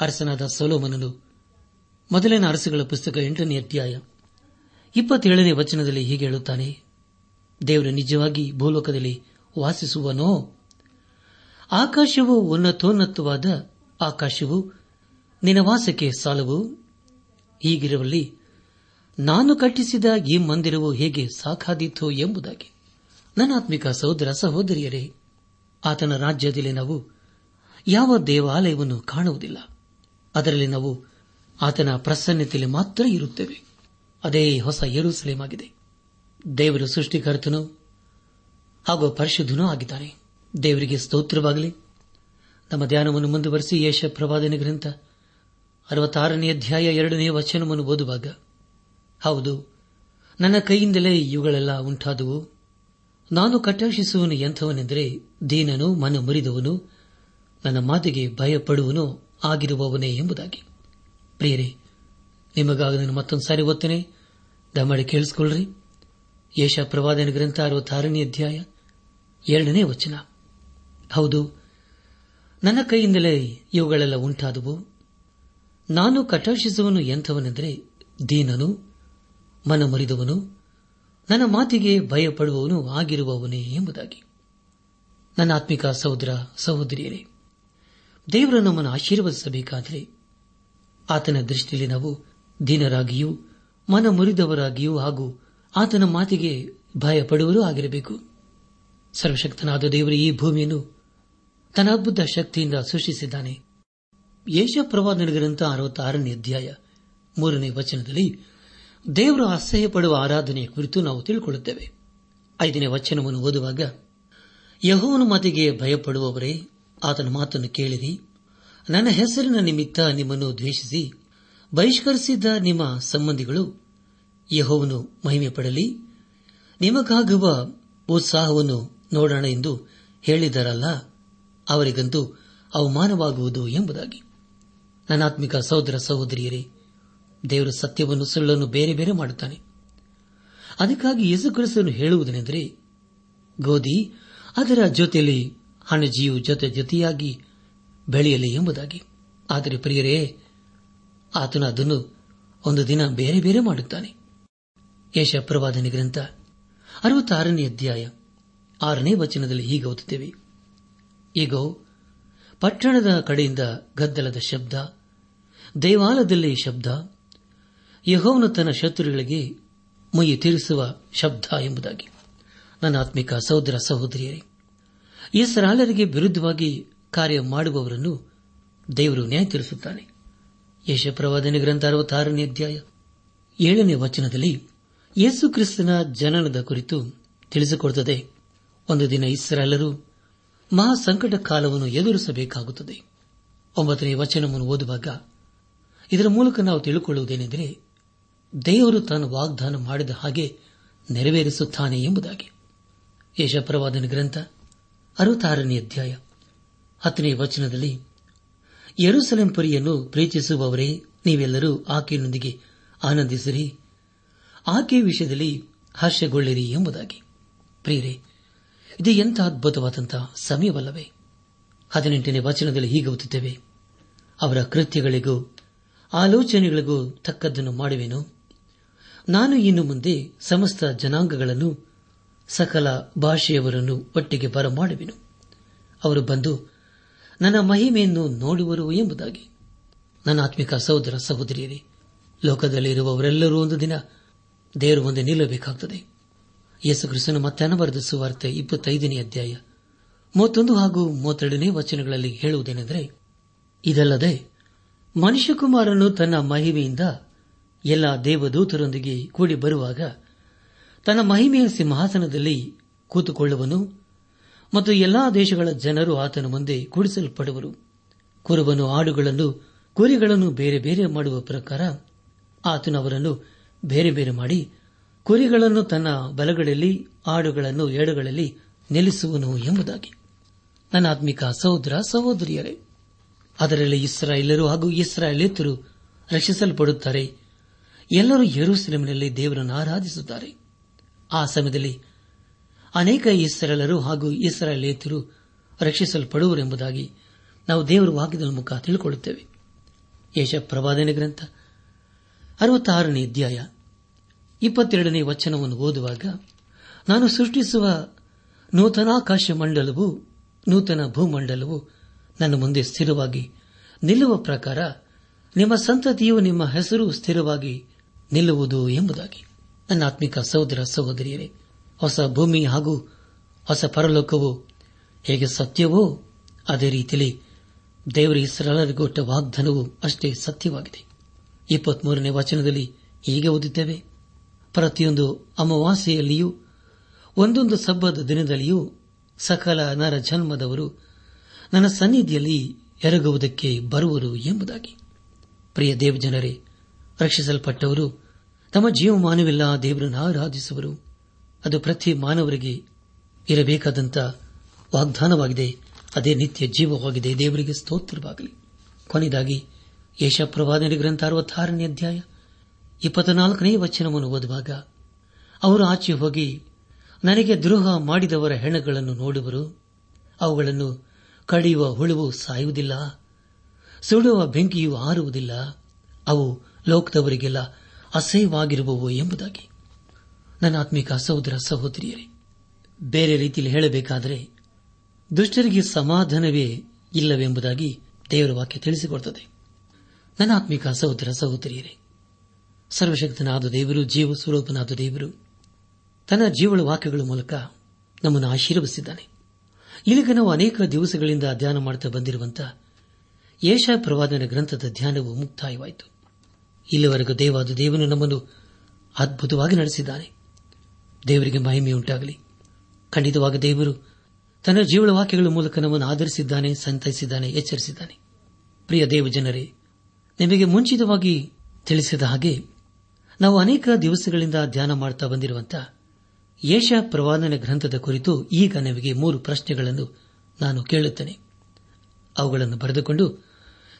ಅರಸನಾದ ಸೊಲೋಮನನು ಮೊದಲಿನ ಅರಸುಗಳ ಪುಸ್ತಕ ಎಂಟನೇ ಅಧ್ಯಾಯ ಇಪ್ಪತ್ತೇಳನೇ ವಚನದಲ್ಲಿ ಹೀಗೆ ಹೇಳುತ್ತಾನೆ, ದೇವರು ನಿಜವಾಗಿ ಭೂಲೋಕದಲ್ಲಿ ವಾಸಿಸುವನೋ? ಆಕಾಶವು ಉನ್ನತೋನ್ನತವಾದ ಆಕಾಶವು ನಿನ್ನ ವಾಸಕ್ಕೆ ಸಾಲವು? ಹೀಗಿರುವಲ್ಲಿ ನಾನು ಕಟ್ಟಿಸಿದ ಈ ಮಂದಿರವು ಹೇಗೆ ಸಾಕಾದೀತು ಎಂಬುದಾಗಿ. ನನ್ನಾತ್ಮಿಕ ಸಹೋದರ ಸಹೋದರಿಯರೇ, ಆತನ ರಾಜ್ಯದಲ್ಲಿ ನಾವು ಯಾವ ದೇವಾಲಯವನ್ನು ಕಾಣುವುದಿಲ್ಲ. ಅದರಲ್ಲಿ ನಾವು ಆತನ ಪ್ರಸನ್ನತೆಯಲ್ಲಿ ಮಾತ್ರ ಇರುತ್ತೇವೆ. ಅದೇ ಹೊಸ ಏರುಸಲೇಮ್ ಆಗಿದೆ ದೇವರು ಸೃಷ್ಟಿಕರ್ತನು ಹಾಗೂ ಪರಿಶುದ್ಧನೂ ಆಗಿದ್ದಾನೆ ದೇವರಿಗೆ ಸ್ತೋತ್ರವಾಗಲಿ. ನಮ್ಮ ಧ್ಯಾನವನ್ನು ಮುಂದುವರೆಸಿ ಯೇಷ ಪ್ರವಾದನೆ ಗ್ರಂಥ ಅರವತ್ತಾರನೇ ಅಧ್ಯಾಯ ಎರಡನೇ ವಚನವನ್ನು ಓದುವಾಗ ಹೌದು. ನನ್ನ ಕೈಯಿಂದಲೇ ಇವುಗಳೆಲ್ಲ ಉಂಟಾದವು. ನಾನು ಕಟಾಕ್ಷಿಸುವನು ಎಂಥವನೆಂದರೆ ದೀನನು, ಮನ ಮುರಿದವನು, ನನ್ನ ಮಾತಿಗೆ ಭಯಪಡುವನು ಆಗಿರುವವನೇ ಎಂಬುದಾಗಿ. ಪ್ರಿಯರೇ, ನಿಮಗಾಗ ನಾನು ಮತ್ತೊಂದು ಸಾರಿ ಓದ್ತೇನೆ. ದಯಮಾಡಿ ಕೇಳಿಸಿಕೊಳ್ಳ್ರಿ. ಯೇಷ ಪ್ರವಾದನ ಗ್ರಂಥ ಅರವತ್ತಾರನೇ ಅಧ್ಯಾಯ ಎರಡನೇ ವಚನ. ಹೌದು, ನನ್ನ ಕೈಯಿಂದಲೇ ಇವುಗಳೆಲ್ಲ ಉಂಟಾದವು. ನಾನು ಕಟಾಕ್ಷಿಸುವನು ಎಂಥವನೆಂದರೆ ದೀನನು ಮನ ಮರಿದವನು ನನ್ನ ಮಾತಿಗೆ ಭಯಪಡುವವನು ಆಗಿರುವವನೇ ಎಂಬುದಾಗಿ. ನನ್ನ ಆತ್ಮಿಕ ಸಹೋದರ, ಸಹೋದರಿಯರೇ, ದೇವರು ನಮ್ಮನ್ನು ಆಶೀರ್ವದಿಸಬೇಕಾದರೆ ಆತನ ದೃಷ್ಟಿಯಲ್ಲಿ ನಾವು ದೀನರಾಗಿಯೂ ಮನ ಮುರಿದವರಾಗಿಯೂ ಹಾಗೂ ಆತನ ಮಾತಿಗೆ ಭಯಪಡುವರೂ ಆಗಿರಬೇಕು. ಸರ್ವಶಕ್ತನಾದ ದೇವರು ಈ ಭೂಮಿಯನ್ನು ತನ್ನ ಅದ್ಭುತ ಶಕ್ತಿಯಿಂದ ಸೃಷ್ಟಿಸಿದ್ದಾನೆ. ಯೇಷ ಪ್ರವಾದನ ಗ್ರಂಥ ಅರವತ್ತಾರನೇ ಅಧ್ಯಾಯ ಮೂರನೇ ವಚನದಲ್ಲಿ ದೇವರು ಅಸಹ್ಯ ಪಡುವ ಆರಾಧನೆಯ ಕುರಿತು ನಾವು ತಿಳಿದುಕೊಳ್ಳುತ್ತೇವೆ ಐದನೇ ವಚನವನ್ನು ಓದುವಾಗ, ಯಹೋವನ ಮಾತಿಗೆ ಭಯಪಡುವವರೇ, ಆತನ ಮಾತನ್ನು ಕೇಳಿರಿ. ನನ್ನ ಹೆಸರಿನ ನಿಮಿತ್ತ ನಿಮ್ಮನ್ನು ದ್ವೇಷಿಸಿ ಬಹಿಷ್ಕರಿಸಿದ್ದ ನಿಮ್ಮ ಸಂಬಂಧಿಗಳು ಯಹೋವನು ಮಹಿಮೆ ಪಡಲಿ ನಿಮಗಾಗುವ ಉತ್ಸಾಹವನ್ನು ನೋಡೋಣ ಎಂದು ಹೇಳಿದರಲ್ಲ, ಅವರಿಗಂತೂ ಅವಮಾನವಾಗುವುದು ಎಂಬುದಾಗಿ. ನನ್ನಾತ್ಮಿಕ ಸಹೋದರ ಸಹೋದರಿಯರೇ ದೇವರು ಸತ್ಯವನ್ನು, ಸುಳ್ಳನ್ನು ಬೇರೆ ಬೇರೆ ಮಾಡುತ್ತಾನೆ. ಅದಕ್ಕಾಗಿ ಯೇಸುಕ್ರಿಸ್ತನು ಹೇಳುವುದನೆಂದರೆ, ಗೋಧಿ, ಅದರ ಜೊತೆಯಲ್ಲಿ ಹಣಜಿಯು ಜೊತೆ ಜೊತೆಯಾಗಿ ಬೆಳೆಯಲಿ ಎಂಬುದಾಗಿ. ಆದರೆ ಪ್ರಿಯರೇ, ಆತನು ಅದನ್ನು ಒಂದು ದಿನ ಬೇರೆ ಬೇರೆ ಮಾಡುತ್ತಾನೆ. ಯಶ ಪ್ರವಾದನೆ ಗ್ರಂಥ, ಅರವತ್ತಾರನೇ ಅಧ್ಯಾಯ, ಆರನೇ ವಚನದಲ್ಲಿ ಹೀಗೆ ಓದುತ್ತೇವೆ. ಈಗ, ಪಟ್ಟಣದ ಕಡೆಯಿಂದ ಗದ್ದಲದ ಶಬ್ದ, ದೇವಾಲಯದಲ್ಲಿ ಶಬ್ದ ಯಹೋವನು ತನ್ನ ಶತ್ರುಗಳಿಗೆ ಮುಯ್ಯಿ ತೀರಿಸುವ ಶಬ್ದ ಎಂಬುದಾಗಿ. ನನ್ನ ಆತ್ಮಿಕ ಸಹೋದರ ಸಹೋದರಿಯರೇ ಈ ಸರಾಲರಿಗೆ ವಿರುದ್ಧವಾಗಿ ಕಾರ್ಯ ಮಾಡುವವರನ್ನು ದೇವರು ನ್ಯಾಯ ತೀರಿಸುತ್ತಾನೆ ಯಶಪ್ರವಾದನೆ ಗ್ರಂಥ ಅರವತ್ತಾರನೇ ಅಧ್ಯಾಯ ಏಳನೇ ವಚನದಲ್ಲಿ ಯೇಸು ಕ್ರಿಸ್ತನ ಜನನದ ಕುರಿತು ತಿಳಿಸಿಕೊಡುತ್ತದೆ. ಒಂದು ದಿನ ಇಸ್ರಾಲರು ಮಹಾ ಸಂಕಟ ಕಾಲವನ್ನು ಎದುರಿಸಬೇಕಾಗುತ್ತದೆ. ಒಂಬತ್ತನೇ ವಚನವನ್ನು ಓದುವಾಗ ಇದರ ಮೂಲಕ ನಾವು ತಿಳಿದುಕೊಳ್ಳುವುದೇನೆಂದರೆ ದೇವರು ತಾನು ವಾಗ್ದಾನ ಮಾಡಿದ ಹಾಗೆ ನೆರವೇರಿಸುತ್ತಾನೆ ಎಂಬುದಾಗಿ. ಯಶಪ್ರವಾದನ ಗ್ರಂಥ ಅರವತ್ತಾರನೇ ಅಧ್ಯಾಯ ಹತ್ತನೇ ವಚನದಲ್ಲಿ ಯರುಸಲೆಂ ಪುರಿಯನ್ನು ಪ್ರೀತಿಸುವವರೇ, ನೀವೆಲ್ಲರೂ ಆಕೆಯೊಂದಿಗೆ ಆನಂದಿಸಿರಿ, ಆಕೆ ವಿಷಯದಲ್ಲಿ ಹರ್ಷಗೊಳ್ಳಿರಿ ಎಂಬುದಾಗಿ. ಪ್ರಿಯರೇ, ಇದು ಎಂಥ ಅದ್ಭುತವಾದಂತಹ ಸಮಯವಲ್ಲವೇ. ಹದಿನೆಂಟನೇ ವಚನದಲ್ಲಿ ಹೀಗೆ ಓದುತ್ತೇವೆ, ಅವರ ಕೃತ್ಯಗಳಿಗೂ, ಆಲೋಚನೆಗಳಿಗೂ ತಕ್ಕದ್ದನ್ನು ಮಾಡುವೆನು. ನಾನು ಇನ್ನು ಮುಂದೆ ಸಮಸ್ತ ಜನಾಂಗಗಳನ್ನು ಸಕಲ ಭಾಷೆಯವರನ್ನು ಒಟ್ಟಿಗೆ ಬರಮಾಡುವೆನು. ಅವರು ಬಂದು ನನ್ನ ಮಹಿಮೆಯನ್ನು ನೋಡುವರು ಎಂಬುದಾಗಿ. ನನ್ನ ಆತ್ಮಿಕ ಸಹೋದರ ಸಹೋದರಿಯರೇ, ಲೋಕದಲ್ಲಿರುವವರೆಲ್ಲರೂ ಒಂದು ದಿನ ದೇವರು ಮುಂದೆ ನಿಲ್ಲಬೇಕಾಗುತ್ತದೆ ಯೇಸುಕ್ರಿಸ್ತನು ಮತ್ತೆ ಅನವರ್ಧಿಸುವಾರ್ತೆ ಸುವಾರ್ತೆ ಇಪ್ಪತ್ತೈದನೇ ಅಧ್ಯಾಯ ಮೂವತ್ತೊಂದು ಹಾಗೂ ಮೂವತ್ತೆರಡನೇ ವಚನಗಳಲ್ಲಿ ಹೇಳುವುದೇನೆಂದರೆ, ಇದಲ್ಲದೆ ಮನುಷ್ಯಕುಮಾರನು ತನ್ನ ಮಹಿಮೆಯಿಂದ ಎಲ್ಲ ದೇವದೂತರೊಂದಿಗೆ ಕೂಡಿ ಬರುವಾಗ ತನ್ನ ಮಹಿಮೆಯ ಸಿಂಹಾಸನದಲ್ಲಿ ಕೂತುಕೊಳ್ಳುವನು ಮತ್ತು ಎಲ್ಲಾ ದೇಶಗಳ ಜನರು ಆತನ ಮುಂದೆ ಕೂಡಿಸಲ್ಪಡುವರು. ಕುರುಬನು ಆಡುಗಳನ್ನು ಕುರಿಗಳನ್ನು ಬೇರೆ ಬೇರೆ ಮಾಡುವ ಪ್ರಕಾರ ಆತನವರನ್ನು ಬೇರೆ ಬೇರೆ ಮಾಡಿ ಕುರಿಗಳನ್ನು ತನ್ನ ಬಲಗಳಲ್ಲಿ, ಆಡುಗಳನ್ನು ಎಡಗಳಲ್ಲಿ ನಿಲ್ಲಿಸುವನು ಎಂಬುದಾಗಿ. ನನ್ನ ಆತ್ಮಿಕ ಸಹೋದರ, ಸಹೋದರಿಯರೇ, ಅದರಲ್ಲಿ ಇಸ್ರಾಯೇಲರು ಹಾಗೂ ಇಸ್ರಾಯೇಲೇತರು ರಕ್ಷಿಸಲ್ಪಡುತ್ತಾರೆ. ಎಲ್ಲರೂ ಯರೂಸೆಲೆಮಿನಲ್ಲಿ ದೇವರನ್ನು ಆರಾಧಿಸುತ್ತಾರೆ. ಆ ಸಮಯದಲ್ಲಿ ಅನೇಕ ಇಸ್ರೇಲರು ಹಾಗೂ ಇಸ್ರಾಯೇಲೇತರು ರಕ್ಷಿಸಲ್ಪಡುವರೆಂಬುದಾಗಿ ನಾವು ದೇವರ ವಾಕ್ಯದ ಮುಖ ತಿಳಿಕೊಳ್ಳುತ್ತೇವೆ. ಯಶ ಪ್ರವಾದನೆ ಗ್ರಂಥ ಅರವತ್ತಾರನೇ ಅಧ್ಯಾಯ ಇಪ್ಪತ್ತೆರಡನೇ ವಚನವನ್ನು ಓದುವಾಗ, ನಾನು ಸೃಷ್ಟಿಸುವ ನೂತನಾಕಾಶ ಮಂಡಲವು ನೂತನ ಭೂಮಂಡಲವು ನನ್ನ ಮುಂದೆ ಸ್ಥಿರವಾಗಿ ನಿಲ್ಲುವ ಪ್ರಕಾರ ನಿಮ್ಮ ಸಂತತಿಯು ನಿಮ್ಮ ಹೆಸರು ಸ್ಥಿರವಾಗಿ ನಿಲ್ಲುವುದು ಎಂಬುದಾಗಿ. ನನ್ನ ಆತ್ಮಿಕ ಸಹೋದರ ಸಹೋದರಿಯರೇ, ಹೊಸ ಭೂಮಿ ಹಾಗೂ ಹೊಸ ಪರಲೋಕವು ಹೇಗೆ ಸತ್ಯವೋ, ಅದೇ ರೀತಿಯಲ್ಲಿ ದೇವರ ಹೆಸರಲ್ಲರಿಗೊಟ್ಟ ವಾಗ್ದಾನವು ಅಷ್ಟೇ ಸತ್ಯವಾಗಿದೆ. ಇಪ್ಪತ್ಮೂರನೇ ವಚನದಲ್ಲಿ ಹೀಗೆ ಓದಿದ್ದೇವೆ ಪ್ರತಿಯೊಂದು ಅಮಾವಾಸ್ಯೆಯಲ್ಲಿಯೂ, ಒಂದೊಂದು ಸಬ್ಬದ ದಿನದಲ್ಲಿಯೂ ಸಕಲ ನರ ಜನ್ಮದವರು ನನ್ನ ಸನ್ನಿಧಿಯಲ್ಲಿ ಎರಗುವುದಕ್ಕೆ ಬರುವರು ಎಂಬುದಾಗಿ. ಪ್ರಿಯ ದೇವಜನರೇ ರಕ್ಷಿಸಲ್ಪಟ್ಟವರು ತಮ್ಮ ಜೀವಮಾನವೆಲ್ಲ ದೇವರನ್ನು ಆರಾಧಿಸುವರು. ಅದು ಪ್ರತಿ ಮಾನವರಿಗೆ ಇರಬೇಕಾದಂತ ವಾಗ್ದಾನವಾಗಿದೆ. ಅದೇ ನಿತ್ಯ ಜೀವವಾಗಿದೆ. ದೇವರಿಗೆ ಸ್ತೋತ್ರವಾಗಲಿ. ಕೊನೆಯದಾಗಿ ಯಶಪ್ರವಾದನೆ ಗ್ರಂಥ ಅರವತ್ತಾರನೇ ಅಧ್ಯಾಯ ಇಪ್ಪತ್ನಾಲ್ಕನೇ ವಚನವನ್ನು ಓದುವಾಗ, ಅವರು ಆಚೆ ಹೋಗಿ, ನನಗೆ ದ್ರೋಹ ಮಾಡಿದವರ ಹೆಣಗಳನ್ನು ನೋಡುವರು. ಅವುಗಳನ್ನು ಕಡಿಯುವ ಹುಳುವು ಸಾಯುವುದಿಲ್ಲ, ಸುಡುವ ಬೆಂಕಿಯು ಆರುವುದಿಲ್ಲ ಅವು ಲೋಕದವರಿಗೆಲ್ಲ ಅಸಹ್ಯವಾಗಿರುವವು ಎಂಬುದಾಗಿ. ನನ್ನ ಆತ್ಮಿಕ ಸಹೋದರ ಸಹೋದರಿಯರೇ, ಬೇರೆ ರೀತಿಯಲ್ಲಿ ಹೇಳಬೇಕಾದರೆ ದುಷ್ಟರಿಗೆ ಸಮಾಧಾನವೇ ಇಲ್ಲವೆಂಬುದಾಗಿ ದೇವರ ವಾಕ್ಯ ತಿಳಿಸಿಕೊಡುತ್ತದೆ. ನನ್ನ ಆತ್ಮಿಕ ಸಹೋದರ ಸಹೋದರಿಯರೇ, ಸರ್ವಶಕ್ತನಾದ ದೇವರು, ಜೀವ ಸ್ವರೂಪನಾದ ದೇವರು ತನ್ನ ಜೀವಳ ವಾಕ್ಯಗಳ ಮೂಲಕ ನಮ್ಮನ್ನು ಆಶೀರ್ವದಿಸಿದ್ದಾನೆ. ಇಲ್ಲಿಗೆ ನಾವು ಅನೇಕ ದಿವಸಗಳಿಂದ ಧ್ಯಾನ ಮಾಡುತ್ತಾ ಬಂದಿರುವಂತಹ ಏಷಾ ಪ್ರವಾದನ ಗ್ರಂಥದ ಧ್ಯಾನವು ಮುಕ್ತಾಯವಾಯಿತು. ಇಲ್ಲಿವರೆಗೂ ದೇವಾದ ದೇವನು ನಮ್ಮನ್ನು ಅದ್ಭುತವಾಗಿ ನಡೆಸಿದ್ದಾನೆ. ದೇವರಿಗೆ ಮಹಿಮೆಯುಂಟಾಗಲಿ. ಖಂಡಿತವಾಗಿ ದೇವರು ತನ್ನ ಜೀವಳ ವಾಕ್ಯಗಳ ಮೂಲಕ ನಮ್ಮನ್ನು ಆಧರಿಸಿದ್ದಾನೆ, ಸಂತೈಸಿದ್ದಾನೆ, ಎಚ್ಚರಿಸಿದ್ದಾನೆ. ಪ್ರಿಯ ದೇವಜನರೇ, ನಿಮಗೆ ಮುಂಚಿತವಾಗಿ ತಿಳಿಸಿದ ಹಾಗೆ ನಾವು ಅನೇಕ ದಿವಸಗಳಿಂದ ಧ್ಯಾನ ಮಾಡುತ್ತಾ ಬಂದಿರುವಂತಹ ಏಷ ಪ್ರವಾದನ ಗ್ರಂಥದ ಕುರಿತು ಈಗ ನಿಮಗೆ ಮೂರು ಪ್ರಶ್ನೆಗಳನ್ನು ನಾನು ಕೇಳುತ್ತೇನೆ. ಅವುಗಳನ್ನು ಬರೆದುಕೊಂಡು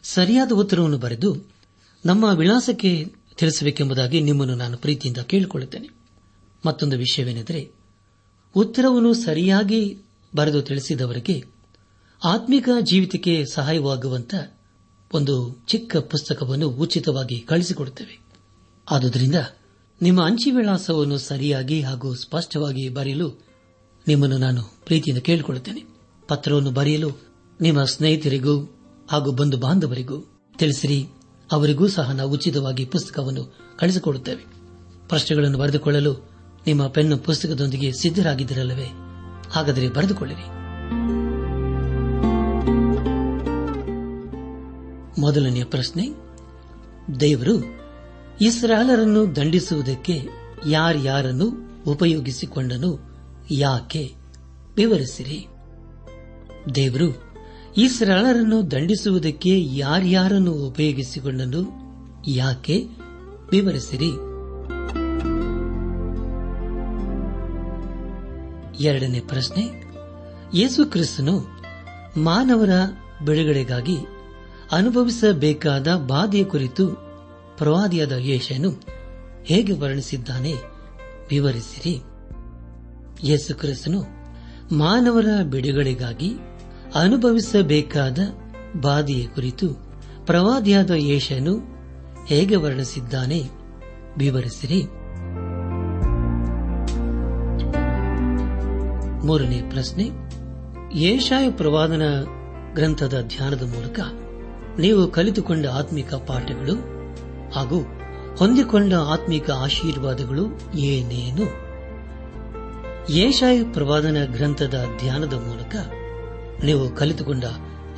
ಸರಿಯಾದ ಉತ್ತರವನ್ನು ಬರೆದು ನಮ್ಮ ವಿಳಾಸಕ್ಕೆ ತಿಳಿಸಬೇಕೆಂಬುದಾಗಿ ನಿಮ್ಮನ್ನು ನಾನು ಪ್ರೀತಿಯಿಂದ ಕೇಳಿಕೊಳ್ಳುತ್ತೇನೆ. ಮತ್ತೊಂದು ವಿಷಯವೇನೆಂದರೆ ಉತ್ತರವನ್ನು ಸರಿಯಾಗಿ ಬರೆದು ತಿಳಿಸಿದವರಿಗೆ ಆತ್ಮಿಕ ಜೀವಿತಕ್ಕೆ ಸಹಾಯವಾಗುವಂತ ಒಂದು ಚಿಕ್ಕ ಪುಸ್ತಕವನ್ನು ಉಚಿತವಾಗಿ ಕಳಿಸಿಕೊಡುತ್ತೇವೆ. ಆದುದರಿಂದ ನಿಮ್ಮ ಅಂಚಿ ವಿಳಾಸವನ್ನು ಸರಿಯಾಗಿ ಹಾಗೂ ಸ್ಪಷ್ಟವಾಗಿ ಬರೆಯಲು ನಿಮ್ಮನ್ನು ನಾನು ಪ್ರೀತಿಯಿಂದ ಕೇಳಿಕೊಳ್ಳುತ್ತೇನೆ. ಪತ್ರವನ್ನು ಬರೆಯಲು ನಿಮ್ಮ ಸ್ನೇಹಿತರಿಗೂ ಹಾಗೂ ಬಂಧು ಬಾಂಧವರಿಗೂ ತಿಳಿಸಿರಿ. ಅವರಿಗೂ ಸಹ ನಾವು ಉಚಿತವಾಗಿ ಪುಸ್ತಕವನ್ನು ಕಳಿಸಿಕೊಡುತ್ತೇವೆ. ಪ್ರಶ್ನೆಗಳನ್ನು ಬರೆದುಕೊಳ್ಳಲು ನಿಮ್ಮ ಪೆನ್ನು ಪುಸ್ತಕದೊಂದಿಗೆ ಸಿದ್ದರಾಗಿದ್ದಿರಲ್ಲವೇ ಹಾಗಾದರೆ ಬರೆದುಕೊಳ್ಳಿರಿ. ಮೊದಲನೆಯ ಪ್ರಶ್ನೆ, ದೇವರು ಇಸ್ರಾಲರನ್ನು ದಂಡಿಸುವುದಕ್ಕೆ ಯಾರ್ಯಾರನ್ನು ಉಪಯೋಗಿಸಿಕೊಂಡನು, ಯಾಕೆ? ವಿವರಿಸಿರಿ. ದೇವರು ಇಸ್ರಾಲರನ್ನು ದಂಡಿಸುವುದಕ್ಕೆ ಯಾರ್ಯಾರನ್ನು ಉಪಯೋಗಿಸಿಕೊಂಡನು, ಯಾಕೆ? ವಿವರಿಸಿರಿ. ಎರಡನೇ ಪ್ರಶ್ನೆ, ಯೇಸು ಕ್ರಿಸ್ತನು ಮಾನವರ ಬಿಡುಗಡೆಗಾಗಿ ಅನುಭವಿಸಬೇಕಾದ ಬಾಧೆಯ ಕುರಿತು ಪ್ರವಾದಿಯಾದ ಯೇಷನು ಹೇಗೆ ವರ್ಣಿಸಿದ್ದಾನೆ? ವಿವರಿಸಿರಿ. ಯೇಸು ಕ್ರಿಸ್ತನು ಮಾನವರ ಬಿಡುಗಡೆಗಾಗಿ ಅನುಭವಿಸಬೇಕಾದ ಬಾಧೆಯ ಕುರಿತು ಪ್ರವಾದಿಯಾದ ಯೇಷನು ಹೇಗೆ ವರ್ಣಿಸಿದ್ದಾನೆ? ವಿವರಿಸಿರಿ. ಮೂರನೇ ಪ್ರಶ್ನೆ. ಏಷಾಯ ಪ್ರವಾದನ ಗ್ರಂಥದ ಧ್ಯಾನದ ಮೂಲಕ ನೀವು ಕಲಿತುಕೊಂಡ ಆತ್ಮಿಕ ಪಾಠಗಳು ಹಾಗೂ ಹೊಂದಿಕೊಂಡ ಆತ್ಮಿಕ ಆಶೀರ್ವಾದಗಳು ಏನೇನು? ಏಷಾಯ ಪ್ರವಾದನ ಗ್ರಂಥದ ಧ್ಯಾನದ ಮೂಲಕ ನೀವು ಕಲಿತುಕೊಂಡ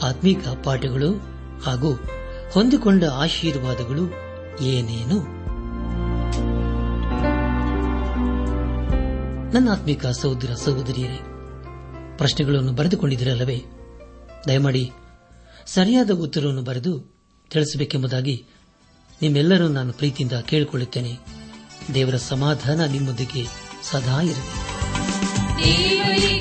ಆತ್ಮಿಕ ಪಾಠಗಳು ಹಾಗೂ ಹೊಂದಿಕೊಂಡ ಆಶೀರ್ವಾದಗಳು ಏನೇನು? ನನ್ನ ಆತ್ಮಿಕ ಸಹೋದರ ಸಹೋದರಿಯರೇ, ಪ್ರಶ್ನೆಗಳನ್ನು ಬರೆದುಕೊಂಡಿದ್ದೀರಲ್ಲವೇ? ದಯಮಾಡಿ ಸರಿಯಾದ ಉತ್ತರವನ್ನು ಬರೆದು ತಿಳಿಸಬೇಕೆಂಬುದಾಗಿ ನಿಮ್ಮೆಲ್ಲರೂ ನಾನು ಪ್ರೀತಿಯಿಂದ ಕೇಳಿಕೊಳ್ಳುತ್ತೇನೆ. ದೇವರ ಸಮಾಧಾನ ನಿಮ್ಮೊಂದಿಗೆ ಸದಾ ಇರಲಿ.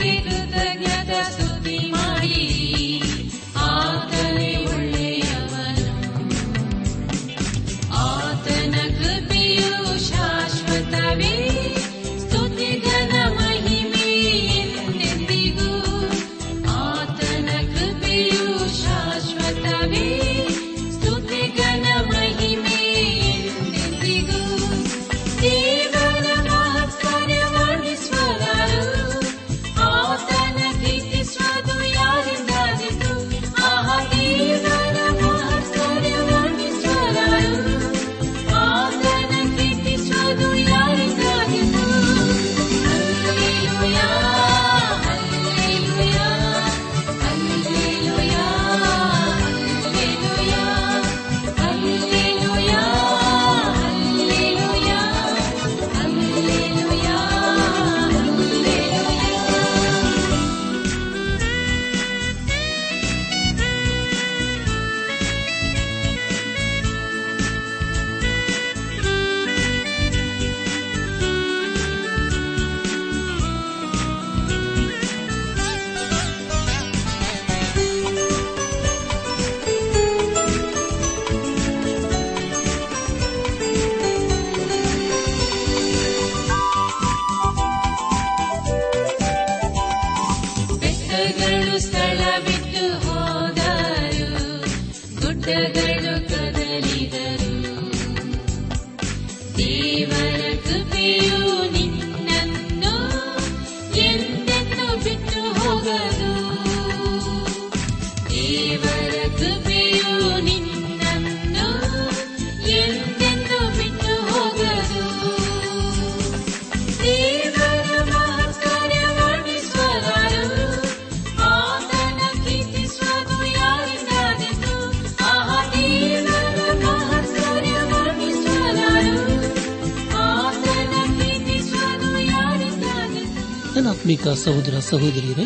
ಸಹೋದರ ಸಹೋದರಿಯರೇ,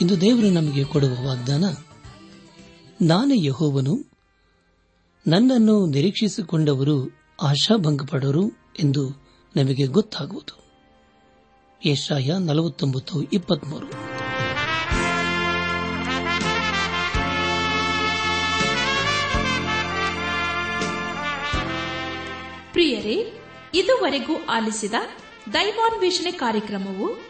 ಇಂದು ದೇವರು ನಮಗೆ ಕೊಡುವ ವಾಗ್ದಾನ, ನಾನೇ ಯಹೋವನು, ನನ್ನನ್ನು ನಿರೀಕ್ಷಿಸಿಕೊಂಡವರು ಆಶಾಭಂಗಪಡರು ಎಂದು ನಮಗೆ ಗೊತ್ತಾಗುವುದು. ಏಷಾಯ ನಲವತ್ತೊಂಬತ್ತು ಪ್ರಿಯರೇ, ಇದುವರೆಗೂ ಆಲಿಸಿದ ದೈವಾನ್ವೇಷಣೆ ಕಾರ್ಯಕ್ರಮವು